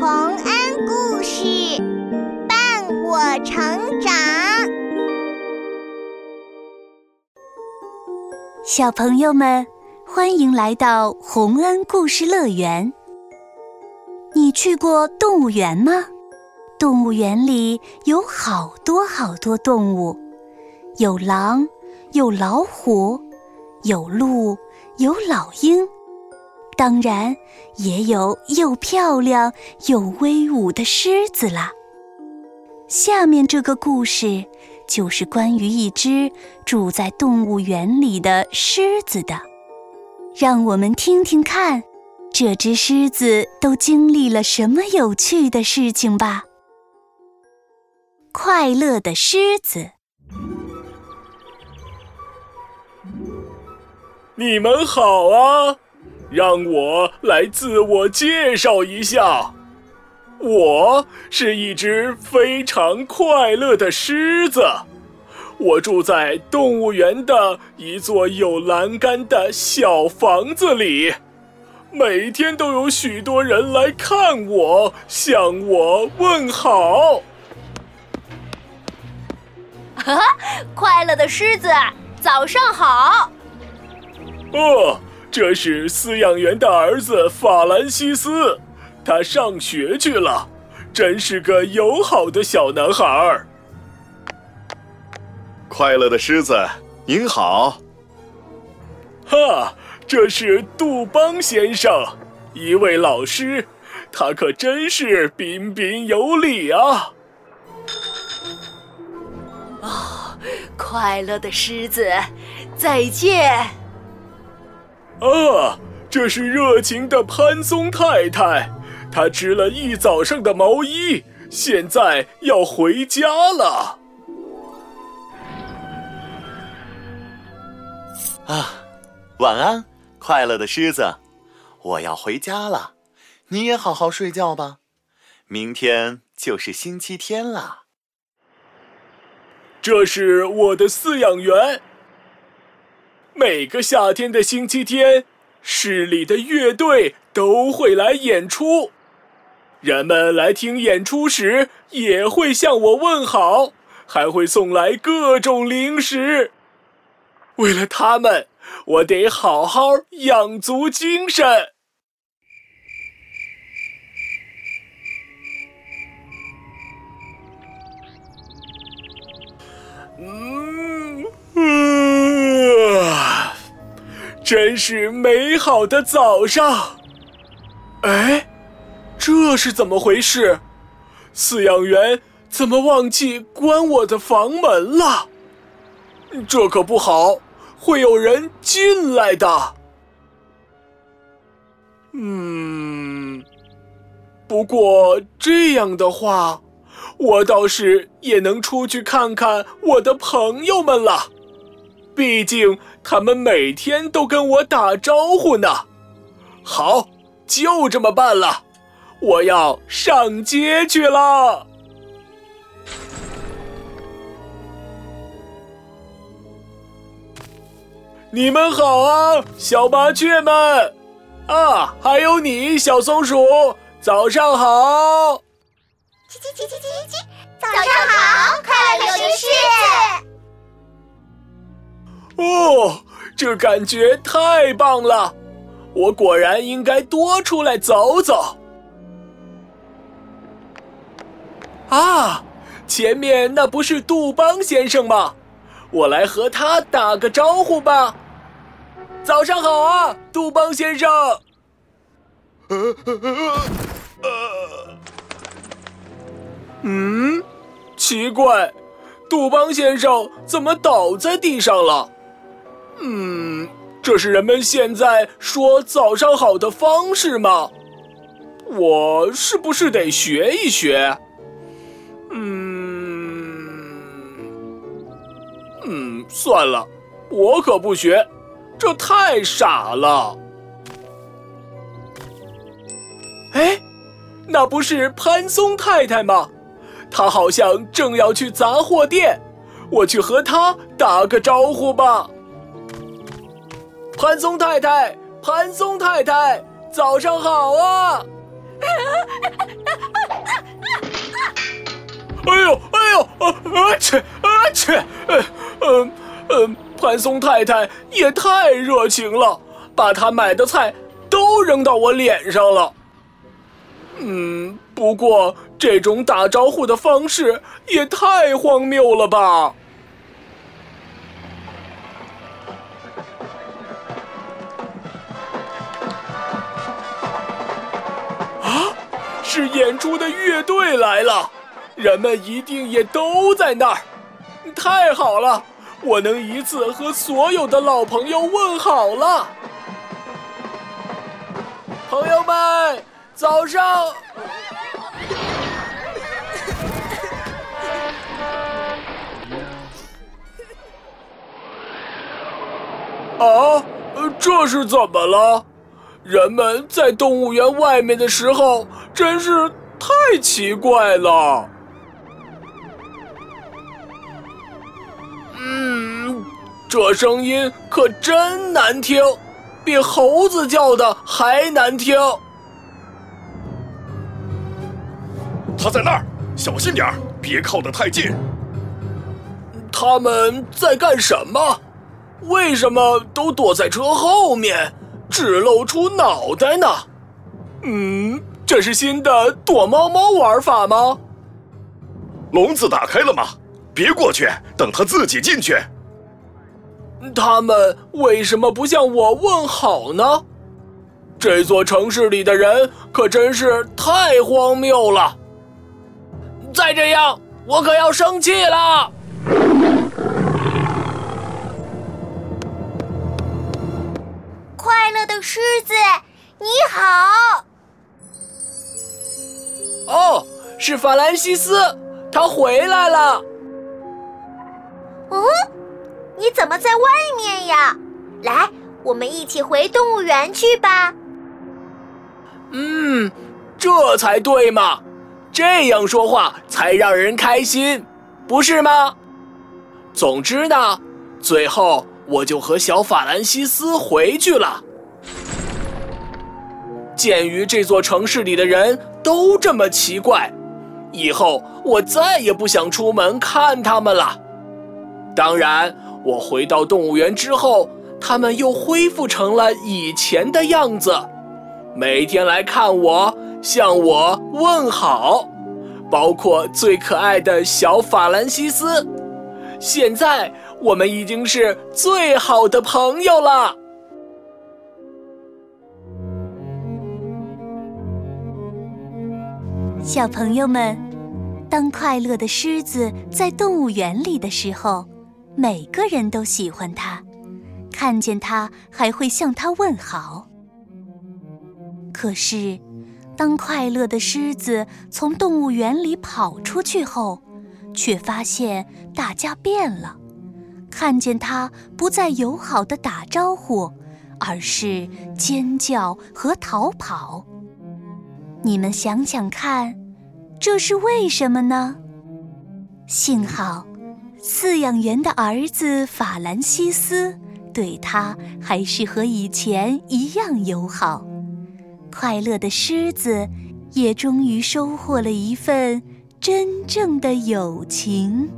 洪恩故事伴我成长。小朋友们，欢迎来到洪恩故事乐园。你去过动物园吗？动物园里有好多好多动物，有狼，有老虎，有鹿，有老鹰。当然，也有又漂亮又威武的狮子啦。下面这个故事就是关于一只住在动物园里的狮子的，让我们听听看，这只狮子都经历了什么有趣的事情吧。快乐的狮子，你们好啊！让我来自我介绍一下，我是一只非常快乐的狮子，我住在动物园的一座有栏杆的小房子里，每天都有许多人来看我，向我问好。快乐的狮子，早上好。哦。这是饲养员的儿子法兰西斯，他上学去了，真是个友好的小男孩儿。快乐的狮子，您好。哈，这是杜邦先生，一位老师，他可真是彬彬有礼啊。哦，快乐的狮子，再见。啊，这是热情的潘松太太，她织了一早上的毛衣，现在要回家了。啊，晚安，快乐的狮子，我要回家了，你也好好睡觉吧，明天就是星期天了。这是我的饲养员。每个夏天的星期天，市里的乐队都会来演出。人们来听演出时，也会向我问好，还会送来各种零食。为了他们，我得好好养足精神。嗯嗯。真是美好的早上！哎，这是怎么回事？饲养员怎么忘记关我的房门了？这可不好，会有人进来的。嗯，不过这样的话，我倒是也能出去看看我的朋友们了。毕竟。他们每天都跟我打招呼呢。好，就这么办了。我要上街去了。你们好啊，小麻雀们！啊，还有你，小松鼠，早上好！叽叽叽叽叽叽，早上好，快乐的狮子。哦，这感觉太棒了！我果然应该多出来走走。啊，前面那不是杜邦先生吗？我来和他打个招呼吧。早上好啊，杜邦先生。呃呃呃呃嗯，奇怪，杜邦先生怎么倒在地上了？嗯，这是人们现在说早上好的方式吗？我是不是得学一学？嗯，嗯，算了，我可不学，这太傻了。哎，那不是潘松太太吗？她好像正要去杂货店，我去和她打个招呼吧。潘松太太，潘松太太，早上好啊！哎呦，哎呦，啊，去，啊去，呃，嗯、呃，嗯、呃，潘松太太也太热情了，把她买的菜都扔到我脸上了。嗯，不过这种打招呼的方式也太荒谬了吧！是演出的乐队来了，人们一定也都在那儿。太好了，我能一次和所有的老朋友问好了。朋友们，早上。啊，这是怎么了？人们在动物园外面的时候真是太奇怪了。嗯，这声音可真难听，比猴子叫的还难听。他在那儿，小心点儿，别靠得太近。他们在干什么？为什么都躲在车后面，只露出脑袋呢？嗯，这是新的躲猫猫玩法吗？笼子打开了吗？别过去，等他自己进去。他们为什么不向我问好呢？这座城市里的人可真是太荒谬了！再这样，我可要生气了。快乐的狮子，你好。哦，是法兰西斯，他回来了。嗯，你怎么在外面呀？来，我们一起回动物园去吧。嗯，这才对嘛，这样说话才让人开心，不是吗？总之呢，最后我就和小法兰西斯回去了。鉴于这座城市里的人都这么奇怪，以后我再也不想出门看他们了。当然，我回到动物园之后，他们又恢复成了以前的样子，每天来看我，向我问好，包括最可爱的小法兰西斯。现在我们已经是最好的朋友了。小朋友们，当快乐的狮子在动物园里的时候，每个人都喜欢它，看见它还会向它问好。可是，当快乐的狮子从动物园里跑出去后，却发现大家变了，看见它不再友好的打招呼，而是尖叫和逃跑。你们想想看，这是为什么呢？幸好，饲养员的儿子法兰西斯对他还是和以前一样友好。快乐的狮子也终于收获了一份真正的友情。